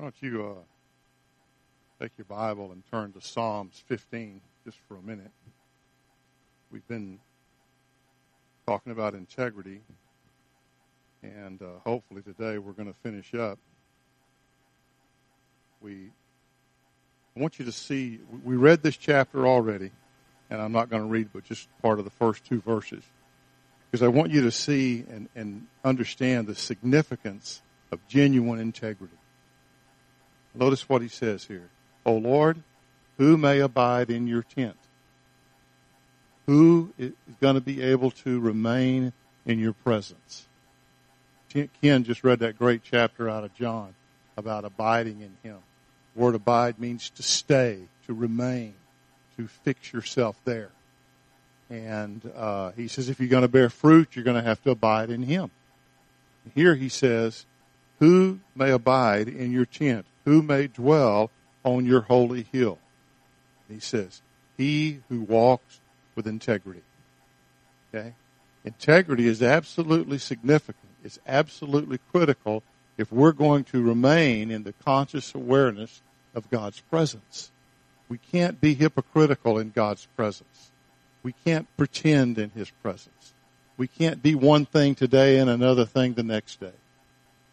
Why don't you uh, take your Bible and turn to Psalms 15 just for a minute? We've been talking about integrity, and uh, hopefully today we're going to finish up. We, I want you to see, we read this chapter already, and I'm not going to read but just part of the first two verses, because I want you to see and, and understand the significance of genuine integrity. Notice what he says here. O Lord, who may abide in your tent? Who is going to be able to remain in your presence? Ken just read that great chapter out of John about abiding in him. The word abide means to stay, to remain, to fix yourself there. And uh, he says if you're going to bear fruit, you're going to have to abide in him. Here he says, who may abide in your tent? Who may dwell on your holy hill? He says, He who walks with integrity. Okay? Integrity is absolutely significant. It's absolutely critical if we're going to remain in the conscious awareness of God's presence. We can't be hypocritical in God's presence. We can't pretend in His presence. We can't be one thing today and another thing the next day.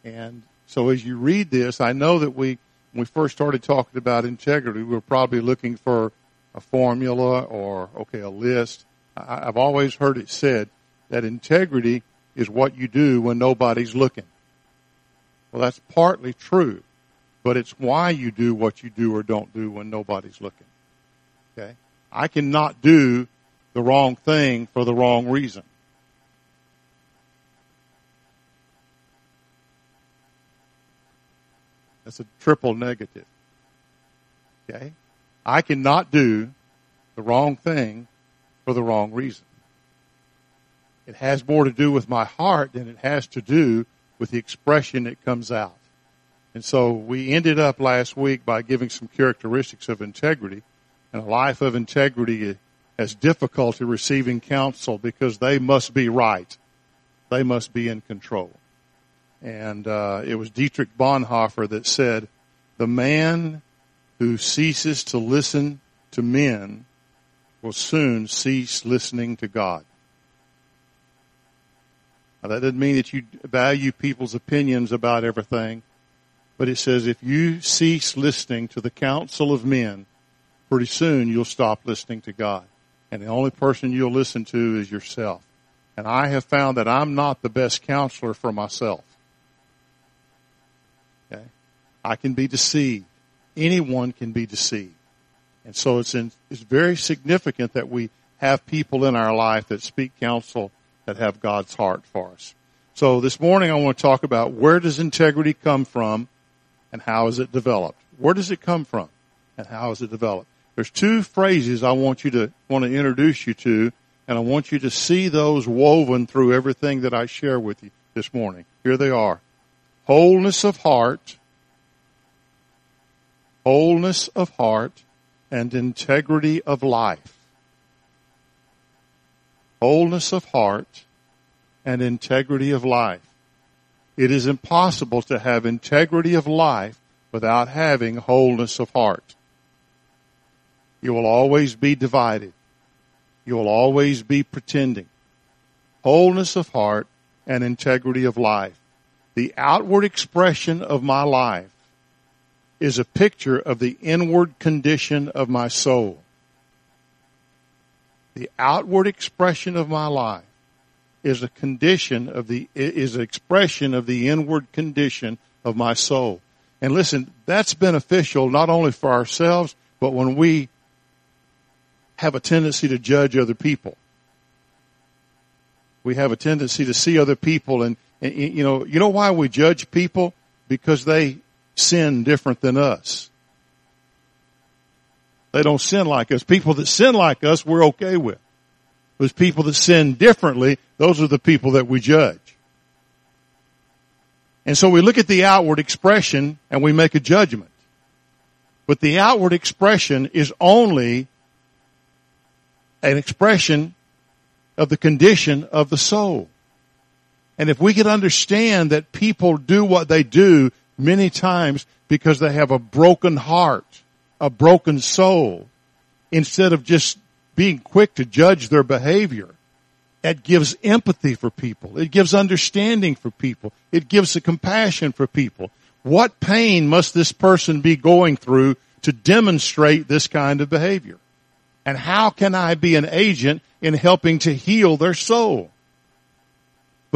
And so as you read this, I know that we, when we first started talking about integrity, we were probably looking for a formula or, okay, a list. I, I've always heard it said that integrity is what you do when nobody's looking. Well, that's partly true, but it's why you do what you do or don't do when nobody's looking. Okay? I cannot do the wrong thing for the wrong reason. That's a triple negative. Okay? I cannot do the wrong thing for the wrong reason. It has more to do with my heart than it has to do with the expression that comes out. And so we ended up last week by giving some characteristics of integrity. And a life of integrity has difficulty receiving counsel because they must be right. They must be in control. And uh, it was Dietrich Bonhoeffer that said, The man who ceases to listen to men will soon cease listening to God. Now, that doesn't mean that you value people's opinions about everything, but it says if you cease listening to the counsel of men, pretty soon you'll stop listening to God. And the only person you'll listen to is yourself. And I have found that I'm not the best counselor for myself. I can be deceived. Anyone can be deceived. And so it's in, it's very significant that we have people in our life that speak counsel that have God's heart for us. So this morning I want to talk about where does integrity come from and how is it developed? Where does it come from and how is it developed? There's two phrases I want you to want to introduce you to and I want you to see those woven through everything that I share with you this morning. Here they are. Wholeness of heart wholeness of heart, and integrity of life. Wholeness of heart and integrity of life. It is impossible to have integrity of life without having wholeness of heart. You will always be divided. You will always be pretending. Wholeness of heart and integrity of life. The outward expression of my life is a picture of the inward condition of my soul. The outward expression of my life is a condition of the, is an expression of the inward condition of my soul. And listen, that's beneficial not only for ourselves, but when we have a tendency to judge other people. We have a tendency to see other people and, and you know, you know why we judge people? Because they sin different than us. They don't sin like us. People that sin like us, we're okay with. Those people that sin differently, those are the people that we judge. And so we look at the outward expression and we make a judgment. But the outward expression is only an expression of the condition of the soul. And if we could understand that people do what they do many times because they have a broken heart, a broken soul, instead of just being quick to judge their behavior. It gives empathy for people. It gives understanding for people. It gives a compassion for people. What pain must this person be going through to demonstrate this kind of behavior? And how can I be an agent in helping to heal their soul?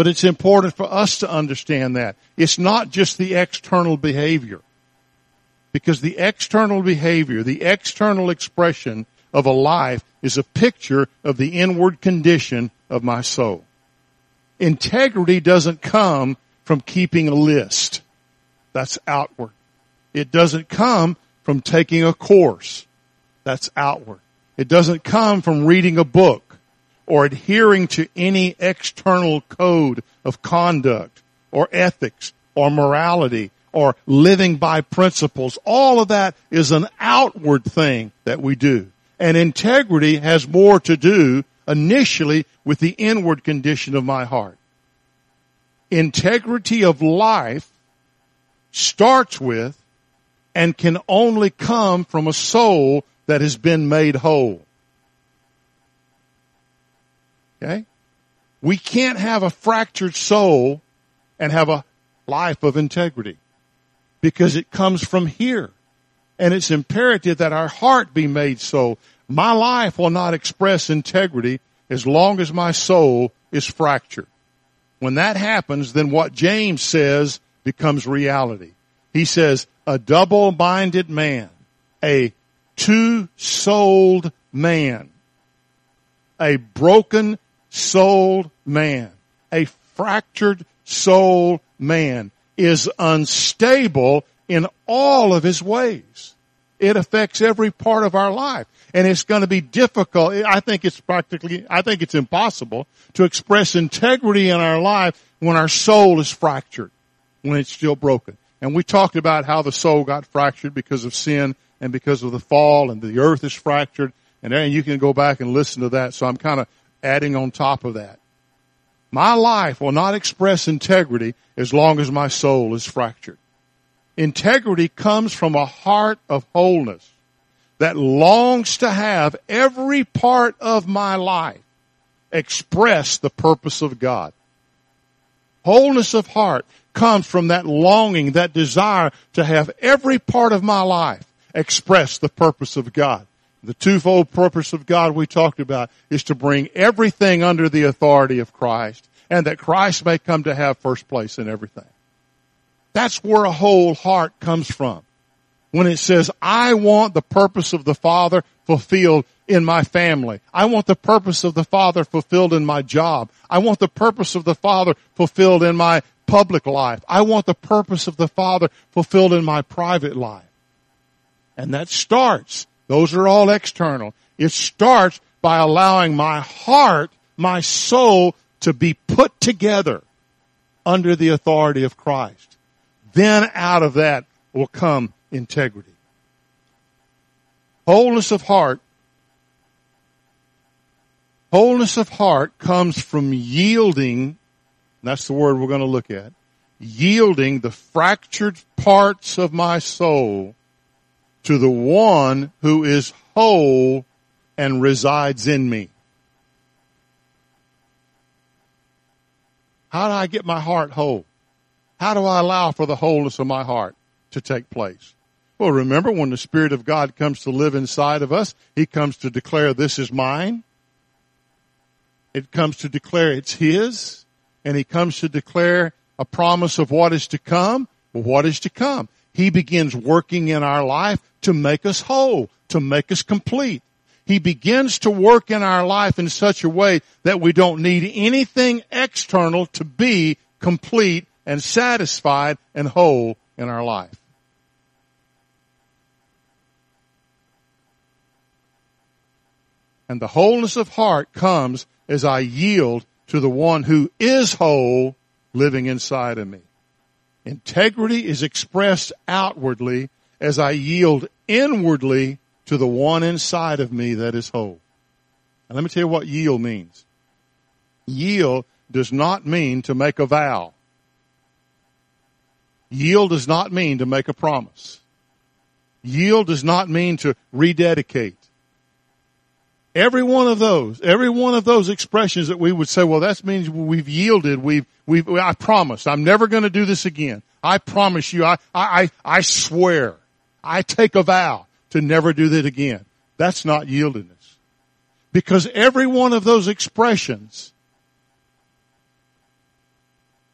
But it's important for us to understand that. It's not just the external behavior. Because the external behavior, the external expression of a life is a picture of the inward condition of my soul. Integrity doesn't come from keeping a list. That's outward. It doesn't come from taking a course. That's outward. It doesn't come from reading a book or adhering to any external code of conduct or ethics or morality or living by principles. All of that is an outward thing that we do. And integrity has more to do initially with the inward condition of my heart. Integrity of life starts with and can only come from a soul that has been made whole. Okay? We can't have a fractured soul and have a life of integrity because it comes from here. And it's imperative that our heart be made so. My life will not express integrity as long as my soul is fractured. When that happens, then what James says becomes reality. He says, a double-minded man, a two-souled man, a broken souled man, a fractured soul man is unstable in all of his ways. It affects every part of our life. And it's going to be difficult. I think it's practically, I think it's impossible to express integrity in our life when our soul is fractured, when it's still broken. And we talked about how the soul got fractured because of sin and because of the fall and the earth is fractured. And then you can go back and listen to that. So I'm kind of adding on top of that. My life will not express integrity as long as my soul is fractured. Integrity comes from a heart of wholeness that longs to have every part of my life express the purpose of God. Wholeness of heart comes from that longing, that desire to have every part of my life express the purpose of God. The twofold purpose of God we talked about is to bring everything under the authority of Christ and that Christ may come to have first place in everything. That's where a whole heart comes from. When it says, I want the purpose of the Father fulfilled in my family. I want the purpose of the Father fulfilled in my job. I want the purpose of the Father fulfilled in my public life. I want the purpose of the Father fulfilled in my private life. And that starts those are all external. It starts by allowing my heart, my soul to be put together under the authority of Christ. Then out of that will come integrity. Wholeness of heart. Wholeness of heart comes from yielding, that's the word we're going to look at, yielding the fractured parts of my soul to the one who is whole and resides in me. How do I get my heart whole? How do I allow for the wholeness of my heart to take place? Well, remember when the Spirit of God comes to live inside of us, He comes to declare this is mine. It comes to declare it's His. And He comes to declare a promise of what is to come. Well, what is to come? He begins working in our life to make us whole, to make us complete. He begins to work in our life in such a way that we don't need anything external to be complete and satisfied and whole in our life. And the wholeness of heart comes as I yield to the one who is whole living inside of me. Integrity is expressed outwardly as I yield inwardly to the one inside of me that is whole. And let me tell you what yield means. Yield does not mean to make a vow. Yield does not mean to make a promise. Yield does not mean to rededicate. Every one of those, every one of those expressions that we would say, well, that means we've yielded. We've, we've, I promise I'm never going to do this again. I promise you. I, I, I swear. I take a vow to never do that again. That's not yieldedness. Because every one of those expressions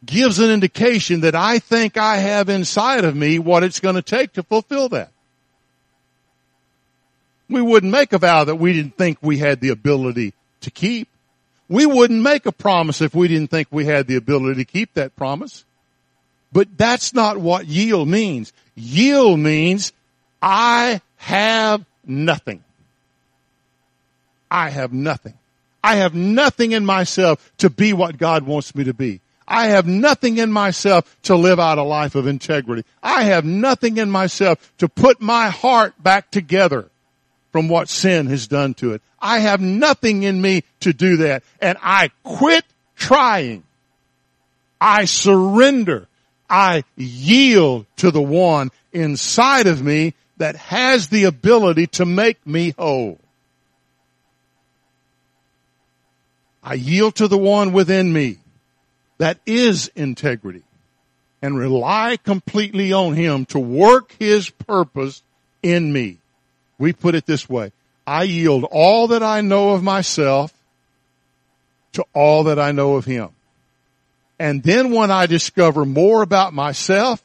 gives an indication that I think I have inside of me what it's going to take to fulfill that. We wouldn't make a vow that we didn't think we had the ability to keep. We wouldn't make a promise if we didn't think we had the ability to keep that promise. But that's not what yield means. Yield means I have nothing. I have nothing. I have nothing in myself to be what God wants me to be. I have nothing in myself to live out a life of integrity. I have nothing in myself to put my heart back together from what sin has done to it. I have nothing in me to do that. And I quit trying. I surrender. I yield to the one inside of me that has the ability to make me whole. I yield to the one within me that is integrity and rely completely on him to work his purpose in me. We put it this way. I yield all that I know of myself to all that I know of him. And then when I discover more about myself,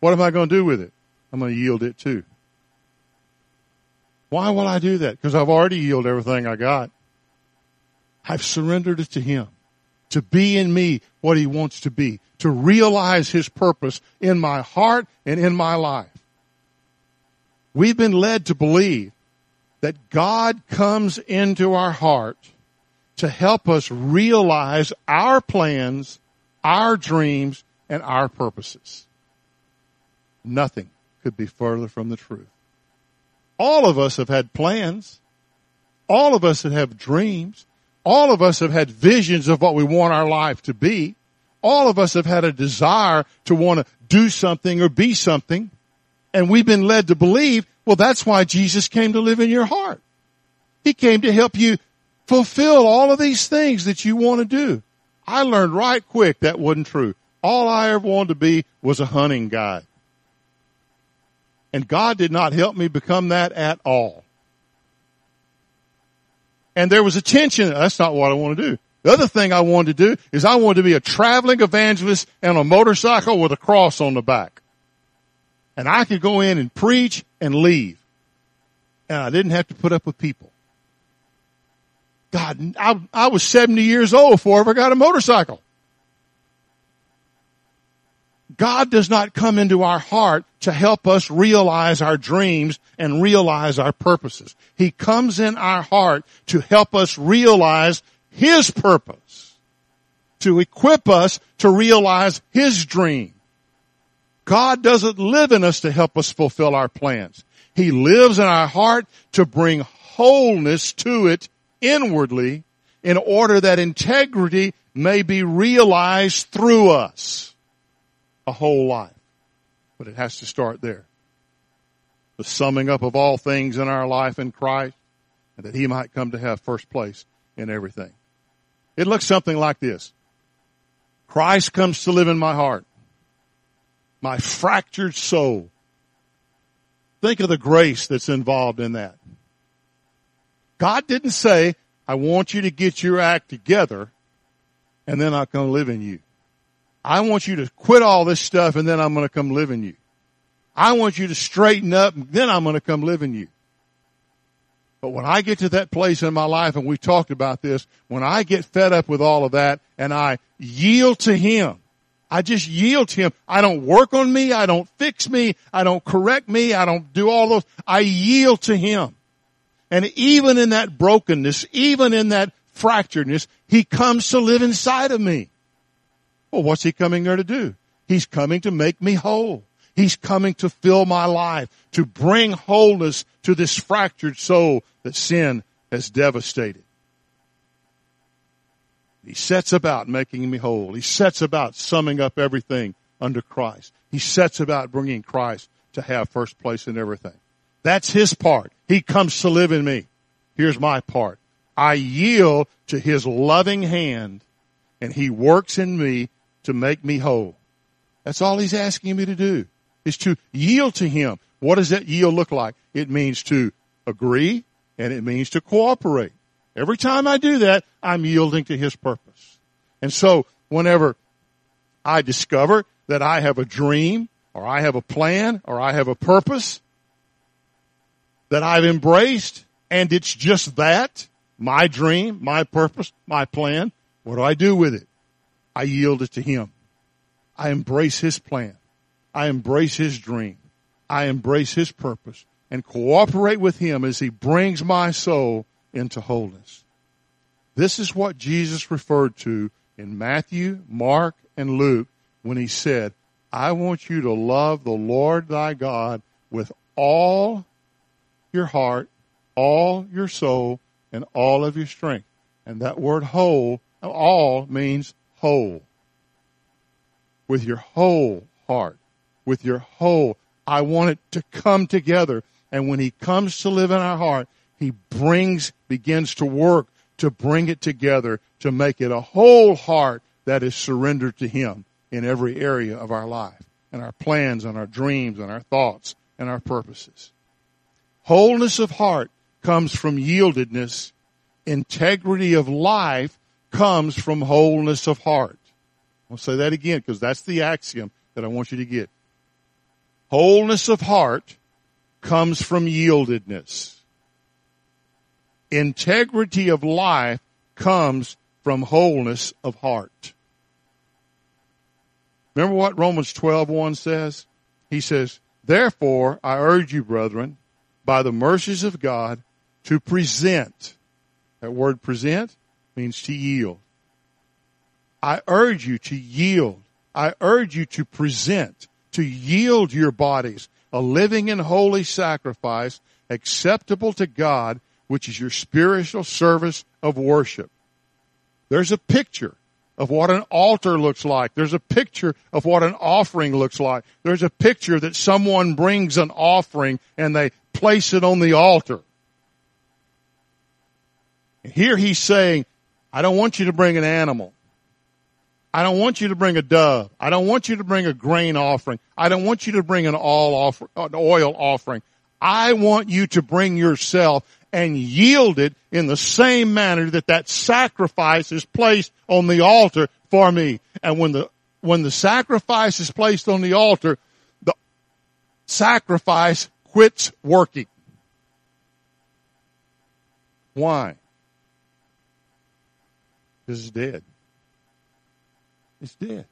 what am I going to do with it? I'm going to yield it too. Why will I do that? Because I've already yielded everything I got. I've surrendered it to Him to be in me what He wants to be, to realize His purpose in my heart and in my life. We've been led to believe that God comes into our heart to help us realize our plans, our dreams, and our purposes. Nothing could be further from the truth. All of us have had plans. All of us have dreams. All of us have had visions of what we want our life to be. All of us have had a desire to want to do something or be something. And we've been led to believe, well, that's why Jesus came to live in your heart. He came to help you fulfill all of these things that you want to do. I learned right quick that wasn't true. All I ever wanted to be was a hunting guide. And God did not help me become that at all. And there was a tension. That's not what I want to do. The other thing I wanted to do is I wanted to be a traveling evangelist and a motorcycle with a cross on the back. And I could go in and preach and leave. And I didn't have to put up with people. God, I, I was 70 years old before I ever got a motorcycle. God does not come into our heart to help us realize our dreams and realize our purposes. He comes in our heart to help us realize His purpose, to equip us to realize His dream. God doesn't live in us to help us fulfill our plans. He lives in our heart to bring wholeness to it inwardly in order that integrity may be realized through us a whole life. But it has to start there. The summing up of all things in our life in Christ, and that He might come to have first place in everything. It looks something like this. Christ comes to live in my heart. My fractured soul. Think of the grace that's involved in that. God didn't say, I want you to get your act together and then going to live in you. I want you to quit all this stuff and then I'm going to come live in you. I want you to straighten up and then I'm going to come live in you. But when I get to that place in my life, and we talked about this, when I get fed up with all of that and I yield to Him, I just yield to Him. I don't work on me. I don't fix me. I don't correct me. I don't do all those. I yield to Him. And even in that brokenness, even in that fracturedness, He comes to live inside of me. Well, what's he coming there to do? He's coming to make me whole. He's coming to fill my life, to bring wholeness to this fractured soul that sin has devastated. He sets about making me whole. He sets about summing up everything under Christ. He sets about bringing Christ to have first place in everything. That's his part. He comes to live in me. Here's my part. I yield to his loving hand and he works in me to make me whole. That's all he's asking me to do is to yield to him. What does that yield look like? It means to agree and it means to cooperate. Every time I do that, I'm yielding to his purpose. And so whenever I discover that I have a dream or I have a plan or I have a purpose that I've embraced and it's just that, my dream, my purpose, my plan, what do I do with it? I yield it to him. I embrace his plan. I embrace his dream. I embrace his purpose and cooperate with him as he brings my soul into wholeness. This is what Jesus referred to in Matthew, Mark, and Luke when he said, I want you to love the Lord thy God with all your heart, all your soul, and all of your strength. And that word whole, all means whole. With your whole heart, with your whole, I want it to come together. And when he comes to live in our heart, he brings, begins to work to bring it together, to make it a whole heart that is surrendered to him in every area of our life and our plans and our dreams and our thoughts and our purposes. Wholeness of heart comes from yieldedness. Integrity of life comes from wholeness of heart. I'll say that again because that's the axiom that I want you to get. Wholeness of heart comes from yieldedness. Integrity of life comes from wholeness of heart. Remember what Romans 12:1 says? He says, "Therefore I urge you, brethren, by the mercies of God, to present." That word present means to yield. I urge you to yield. I urge you to present, to yield your bodies a living and holy sacrifice acceptable to God, which is your spiritual service of worship. There's a picture of what an altar looks like. There's a picture of what an offering looks like. There's a picture that someone brings an offering and they place it on the altar. Here he's saying, I don't want you to bring an animal. I don't want you to bring a dove. I don't want you to bring a grain offering. I don't want you to bring an offer, an oil offering. I want you to bring yourself and yield it in the same manner that that sacrifice is placed on the altar for me. And when the, when the sacrifice is placed on the altar, the sacrifice quits working. Why? Because it's dead. It's dead.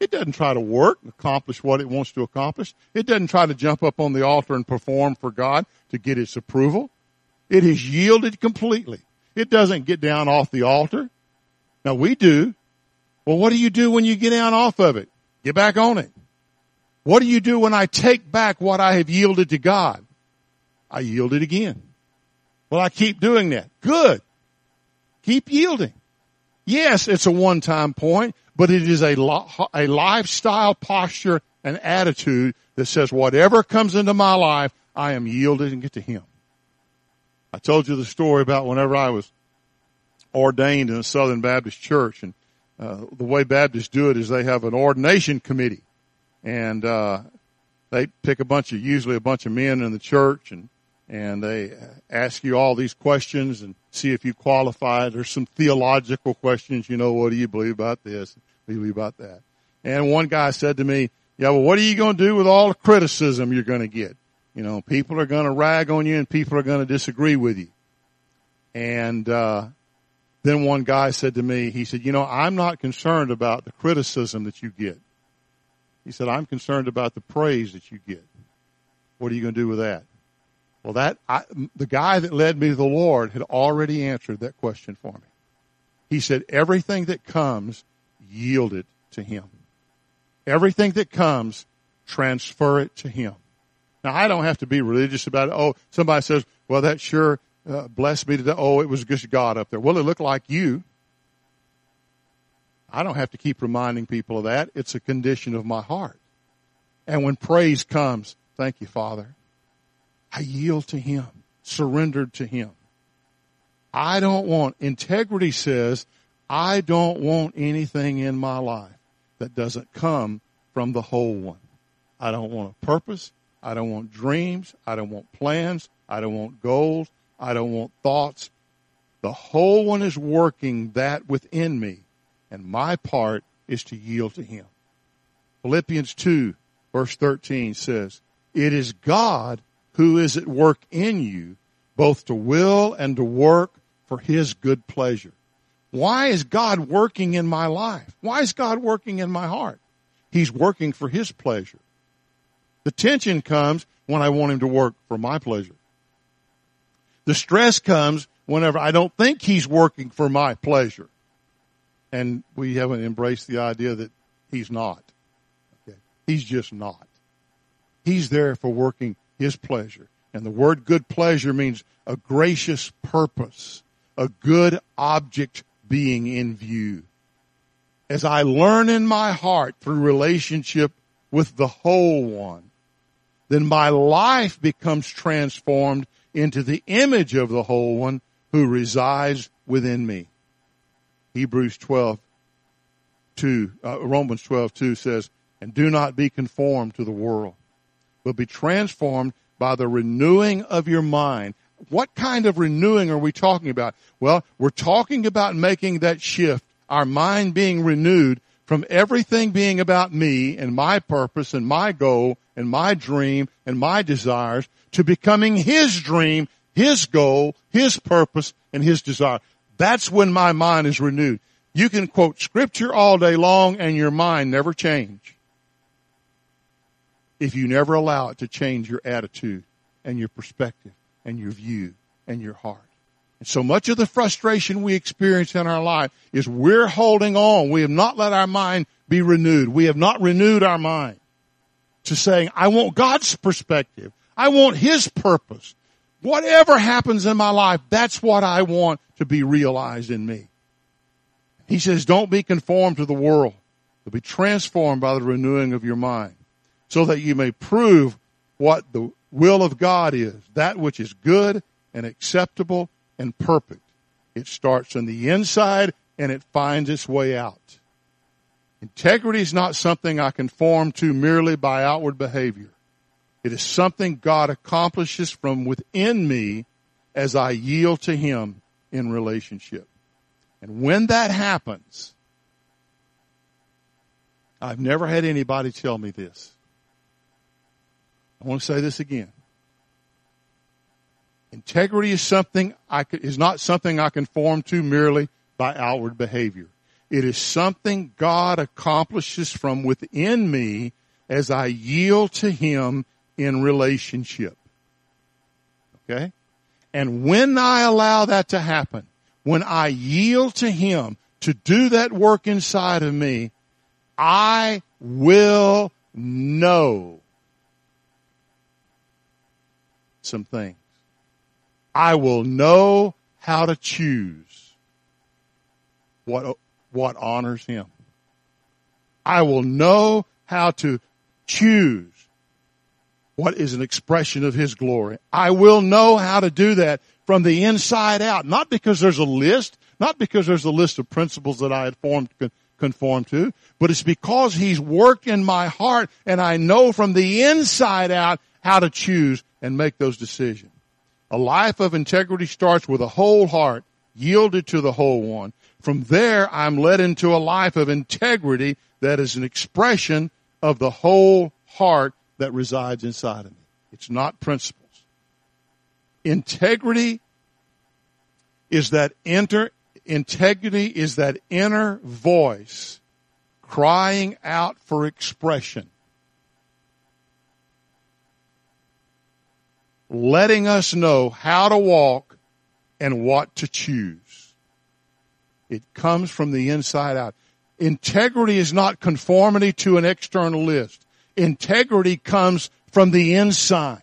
It doesn't try to work, accomplish what it wants to accomplish. It doesn't try to jump up on the altar and perform for God to get its approval. It is yielded completely. It doesn't get down off the altar. Now we do. Well, what do you do when you get down off of it? Get back on it. What do you do when I take back what I have yielded to God? I yield it again. Well, I keep doing that. Good. Keep yielding. Yes, it's a one-time point, but it is a, a lifestyle posture and attitude that says whatever comes into my life, I am yielding it to Him. I told you the story about whenever I was ordained in a Southern Baptist church, and uh, the way Baptists do it is they have an ordination committee, and uh, they pick a bunch of usually a bunch of men in the church, and and they ask you all these questions and see if you qualify. There's some theological questions, you know, what do you believe about this? What do you believe about that? And one guy said to me, yeah, well, what are you going to do with all the criticism you're going to get? You know, people are going to rag on you and people are going to disagree with you. And, uh, then one guy said to me, he said, you know, I'm not concerned about the criticism that you get. He said, I'm concerned about the praise that you get. What are you going to do with that? Well, that, I, the guy that led me to the Lord had already answered that question for me. He said, everything that comes, yield it to Him. Everything that comes, transfer it to Him. Now, I don't have to be religious about it. Oh, somebody says, well, that sure uh, blessed me today. Oh, it was just God up there. Well, it looked like you. I don't have to keep reminding people of that. It's a condition of my heart. And when praise comes, thank you, Father. I yield to Him, surrendered to Him. I don't want, integrity says, I don't want anything in my life that doesn't come from the whole one. I don't want a purpose. I don't want dreams. I don't want plans. I don't want goals. I don't want thoughts. The whole one is working that within me, and my part is to yield to Him. Philippians 2, verse 13 says, It is God who is at work in you, both to will and to work for His good pleasure. Why is God working in my life? Why is God working in my heart? He's working for His pleasure. The tension comes when I want Him to work for my pleasure. The stress comes whenever I don't think He's working for my pleasure. And we haven't embraced the idea that He's not. He's just not. He's there for working His pleasure. And the word good pleasure means a gracious purpose, a good object being in view. As I learn in my heart through relationship with the whole one, then my life becomes transformed into the image of the whole one who resides within me. Hebrews 12, 2, uh, Romans 12, 2 says, and do not be conformed to the world, but be transformed by the renewing of your mind. What kind of renewing are we talking about? Well, we're talking about making that shift, our mind being renewed from everything being about me and my purpose and my goal and my dream and my desires to becoming His dream, His goal, His purpose, and His desire. That's when my mind is renewed. You can quote scripture all day long and your mind never change if you never allow it to change your attitude and your perspective and your view and your heart. And so much of the frustration we experience in our life is we're holding on. We have not let our mind be renewed. We have not renewed our mind to saying, I want God's perspective. I want His purpose. Whatever happens in my life, that's what I want to be realized in me. He says, don't be conformed to the world, but be transformed by the renewing of your mind so that you may prove what the will of God is, that which is good and acceptable and perfect. It starts on the inside and it finds its way out. Integrity is not something I conform to merely by outward behavior. It is something God accomplishes from within me as I yield to Him in relationship. And when that happens, I've never had anybody tell me this. I want to say this again. Integrity is something I is not something I conform to merely by outward behavior. It is something God accomplishes from within me as I yield to Him in relationship. Okay? And when I allow that to happen, when I yield to Him to do that work inside of me, I will know some things. I will know how to choose what, what honors Him. I will know how to choose what is an expression of His glory. I will know how to do that from the inside out, not because there's a list, not because there's a list of principles that I had formed conform to, but it's because He's worked in my heart and I know from the inside out how to choose and make those decisions. A life of integrity starts with a whole heart yielded to the whole one. From there, I'm led into a life of integrity that is an expression of the whole heart that resides inside of me. It's not principles. Integrity is that enter, integrity is that inner voice crying out for expression. letting us know how to walk and what to choose. It comes from the inside out. Integrity is not conformity to an external list. Integrity comes from the inside.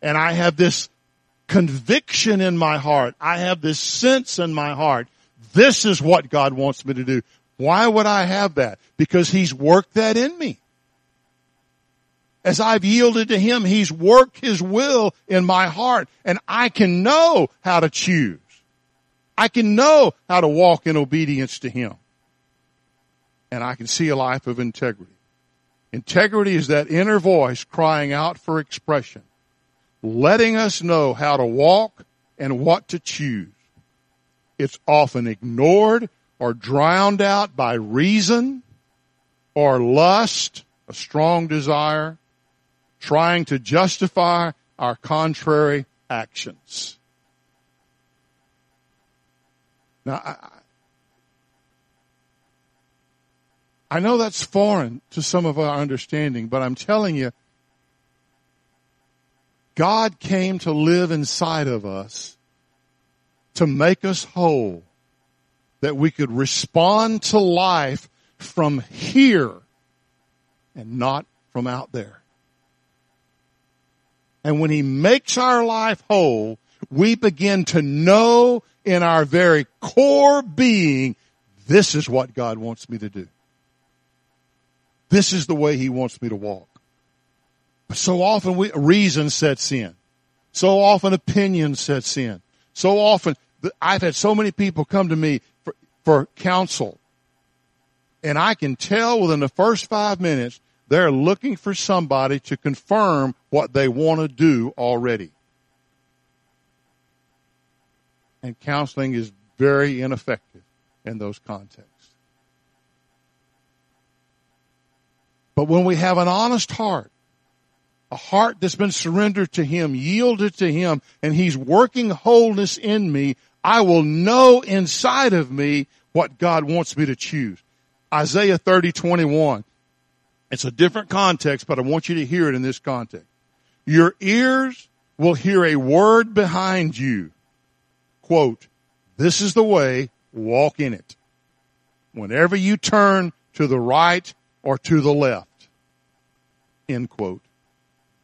And I have this conviction in my heart. I have this sense in my heart. This is what God wants me to do. Why would I have that? Because He's worked that in me. As I've yielded to Him, He's worked His will in my heart and I can know how to choose. I can know how to walk in obedience to Him. And I can see a life of integrity. Integrity is that inner voice crying out for expression, letting us know how to walk and what to choose. It's often ignored or drowned out by reason or lust, a strong desire, trying to justify our contrary actions. Now, I, I know that's foreign to some of our understanding, but I'm telling you, God came to live inside of us to make us whole, that we could respond to life from here and not from out there. And when He makes our life whole, we begin to know in our very core being, this is what God wants me to do. This is the way he wants me to walk. So often we, reason sets in. So often opinion sets in. So often, I've had so many people come to me for, for counsel. And I can tell within the first five minutes, they're looking for somebody to confirm what they want to do already. And counseling is very ineffective in those contexts. But when we have an honest heart, a heart that's been surrendered to Him, yielded to Him, and He's working wholeness in me, I will know inside of me what God wants me to choose. Isaiah 30, 21. It's a different context, but I want you to hear it in this context. Your ears will hear a word behind you. Quote, this is the way, walk in it. Whenever you turn to the right or to the left. End quote.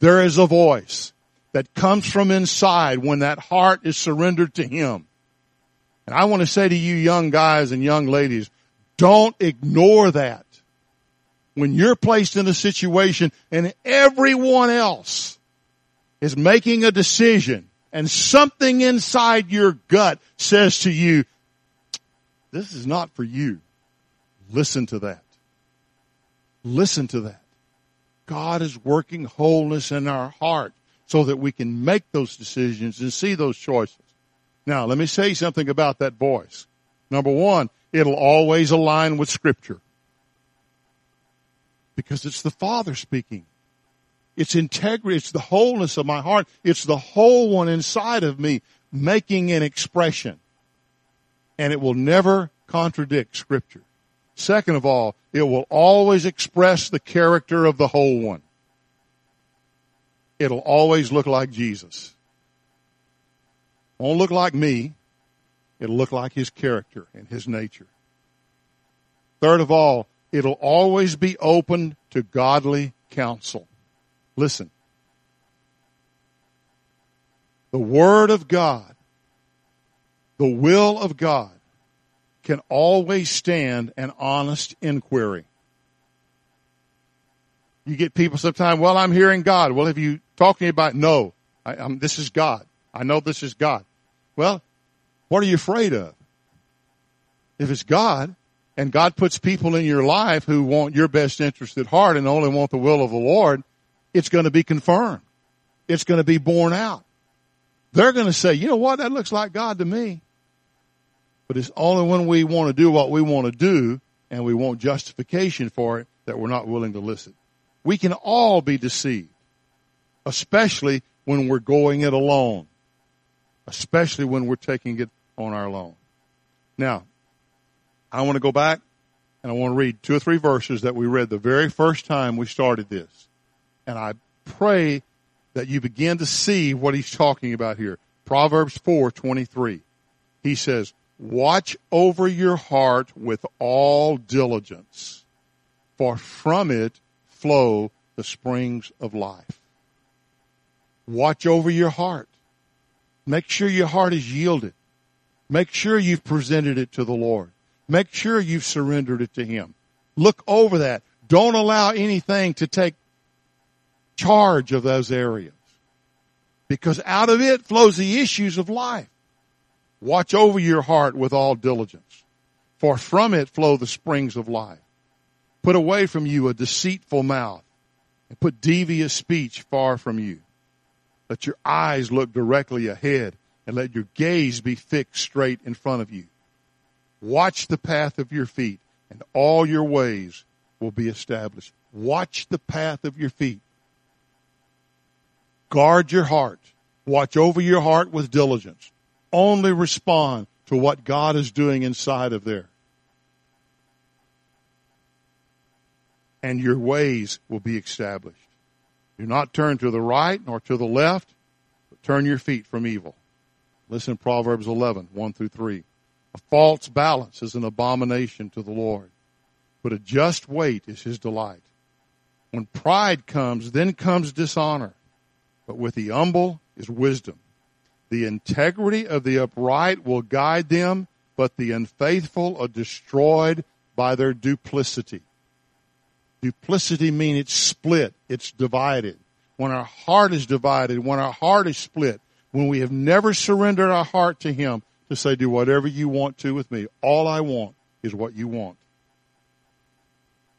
There is a voice that comes from inside when that heart is surrendered to Him. And I want to say to you young guys and young ladies, don't ignore that. When you're placed in a situation and everyone else is making a decision and something inside your gut says to you, this is not for you. Listen to that. Listen to that. God is working wholeness in our heart so that we can make those decisions and see those choices. Now, let me say something about that voice. Number one, it'll always align with scripture. Because it's the Father speaking. It's integrity. It's the wholeness of my heart. It's the whole one inside of me making an expression. And it will never contradict scripture. Second of all, it will always express the character of the whole one. It'll always look like Jesus. Won't look like me. It'll look like his character and his nature. Third of all, it'll always be open to godly counsel. Listen. The Word of God, the will of God, can always stand an honest inquiry. You get people sometimes, well, I'm hearing God. Well, have you talked to me about, no, I, this is God. I know this is God. Well, what are you afraid of? If it's God, and God puts people in your life who want your best interest at heart and only want the will of the Lord, it's going to be confirmed. It's going to be borne out. They're going to say, you know what? That looks like God to me. But it's only when we want to do what we want to do and we want justification for it that we're not willing to listen. We can all be deceived, especially when we're going it alone, especially when we're taking it on our own. Now, I want to go back and I want to read two or three verses that we read the very first time we started this. And I pray that you begin to see what he's talking about here. Proverbs 4:23. He says, Watch over your heart with all diligence, for from it flow the springs of life. Watch over your heart. Make sure your heart is yielded. Make sure you've presented it to the Lord. Make sure you've surrendered it to Him. Look over that. Don't allow anything to take charge of those areas. Because out of it flows the issues of life. Watch over your heart with all diligence, for from it flow the springs of life. Put away from you a deceitful mouth, and put devious speech far from you. Let your eyes look directly ahead, and let your gaze be fixed straight in front of you. Watch the path of your feet, and all your ways will be established. Watch the path of your feet. Guard your heart. Watch over your heart with diligence. Only respond to what God is doing inside of there. And your ways will be established. Do not turn to the right nor to the left, but turn your feet from evil. Listen to Proverbs 11, 1 through 3. A false balance is an abomination to the Lord, but a just weight is his delight. When pride comes, then comes dishonor, but with the humble is wisdom. The integrity of the upright will guide them, but the unfaithful are destroyed by their duplicity. Duplicity means it's split, it's divided. When our heart is divided, when our heart is split, when we have never surrendered our heart to Him to say, do whatever you want to with me. All I want is what you want.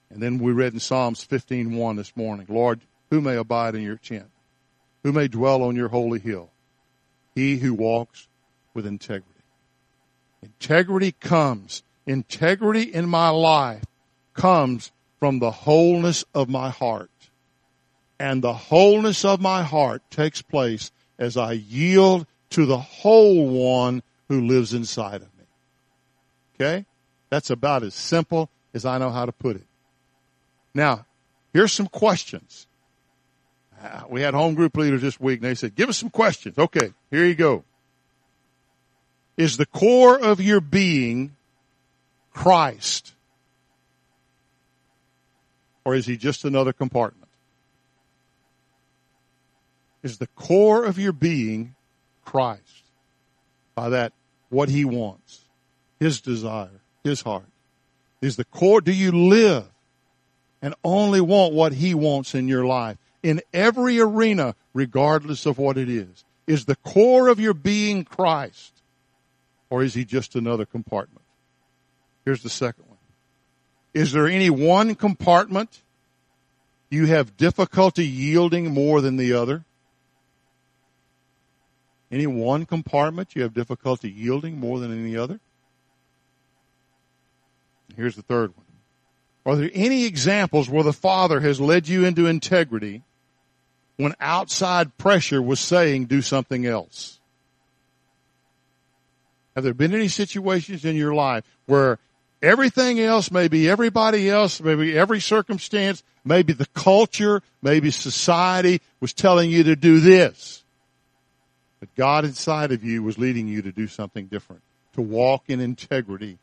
And then we read in Psalms 15:1 this morning, Lord, who may abide in your tent? Who may dwell on your holy hill? He who walks with integrity. Integrity comes. Integrity in my life comes from the wholeness of my heart. And the wholeness of my heart takes place as I yield to the whole one who lives inside of me. Okay? That's about as simple as I know how to put it. Now, here's some questions. Uh, we had home group leaders this week and they said, give us some questions. Okay, here you go. Is the core of your being Christ? Or is he just another compartment? Is the core of your being Christ? By that, what he wants, his desire, his heart. Is the core, do you live and only want what he wants in your life? In every arena, regardless of what it is. Is the core of your being Christ? Or is he just another compartment? Here's the second one. Is there any one compartment you have difficulty yielding more than the other? Any one compartment you have difficulty yielding more than any other? Here's the third one. Are there any examples where the Father has led you into integrity when outside pressure was saying do something else? Have there been any situations in your life where everything else, maybe everybody else, maybe every circumstance, maybe the culture, maybe society was telling you to do this? But God inside of you was leading you to do something different, to walk in integrity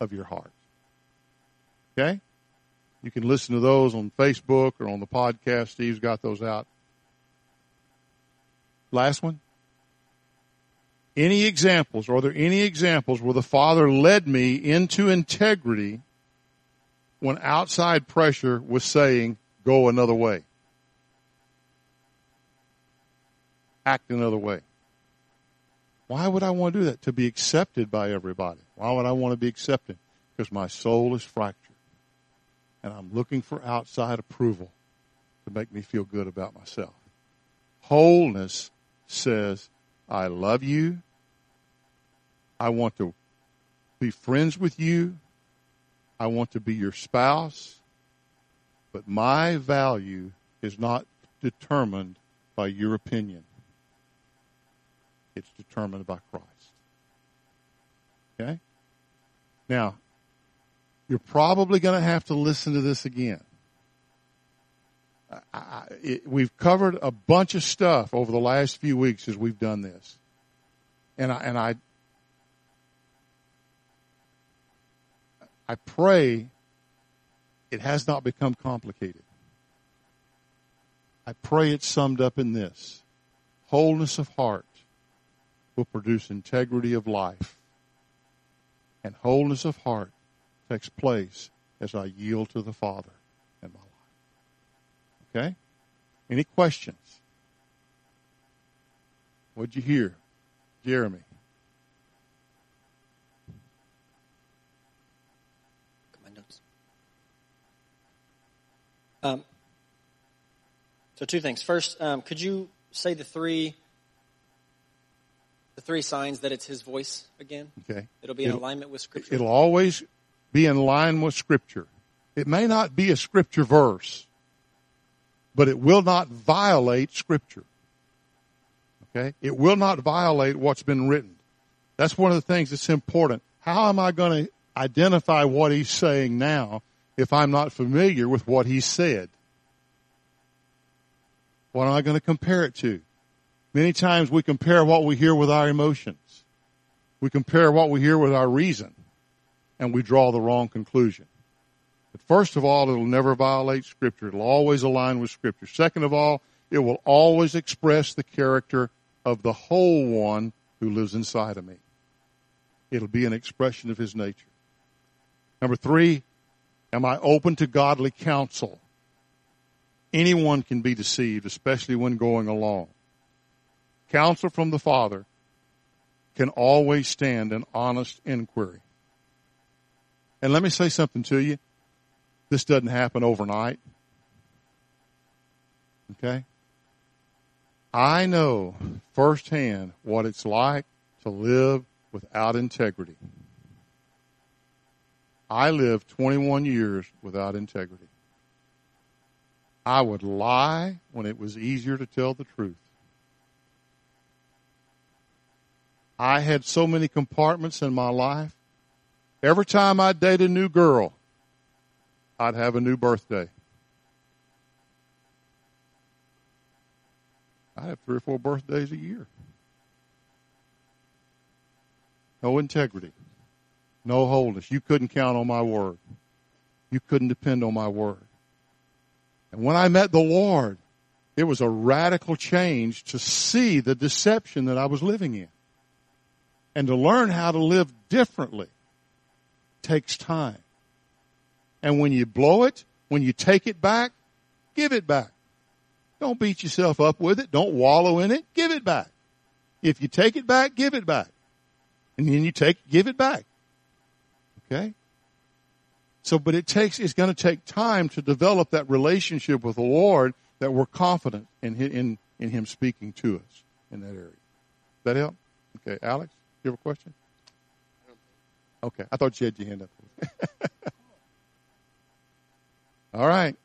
of your heart. Okay? You can listen to those on Facebook or on the podcast. Steve's got those out. Last one. Any examples? Are there any examples where the Father led me into integrity when outside pressure was saying, go another way? Act another way. Why would I want to do that? To be accepted by everybody. Why would I want to be accepted? Because my soul is fractured. And I'm looking for outside approval to make me feel good about myself. Wholeness says, I love you. I want to be friends with you. I want to be your spouse. But my value is not determined by your opinion. It's determined by Christ. Okay? Now, you're probably going to have to listen to this again. It, we've covered a bunch of stuff over the last few weeks as we've done this. And I, and I, I pray it has not become complicated. I pray it's summed up in this wholeness of heart, will produce integrity of life. And wholeness of heart takes place as I yield to the Father in my life. Okay? Any questions? What'd you hear? Jeremy. Um, so two things. First, um, could you say the three the three signs that it's his voice again? Okay. It'll be in It'll- alignment with Scripture. It'll always be in line with Scripture. It may not be a Scripture verse, but it will not violate Scripture. Okay? It will not violate what's been written. That's one of the things that's important. How am I going to identify what he's saying now if I'm not familiar with what he said? What am I going to compare it to? Many times we compare what we hear with our emotions. We compare what we hear with our reason and we draw the wrong conclusion. First of all, it'll never violate Scripture. It'll always align with Scripture. Second of all, it will always express the character of the whole one who lives inside of me. It'll be an expression of His nature. Number three, am I open to godly counsel? Anyone can be deceived, especially when going along. Counsel from the Father can always stand an honest inquiry. And let me say something to you. This doesn't happen overnight. Okay? I know firsthand what it's like to live without integrity. I lived 21 years without integrity. I would lie when it was easier to tell the truth. I had so many compartments in my life. Every time I'd date a new girl, I'd have a new birthday. I have three or four birthdays a year. No integrity. No wholeness. You couldn't count on my word. You couldn't depend on my word. And when I met the Lord, it was a radical change to see the deception that I was living in. And to learn how to live differently takes time. And when you blow it, when you take it back, give it back. Don't beat yourself up with it. Don't wallow in it. Give it back. If you take it back, give it back. And then you take, give it back. Okay? So, but it takes, it's going to take time to develop that relationship with the Lord that we're confident in, in, in Him speaking to us in that area. That help? Okay, Alex, you have a question? Okay, I thought you had your hand up. All right.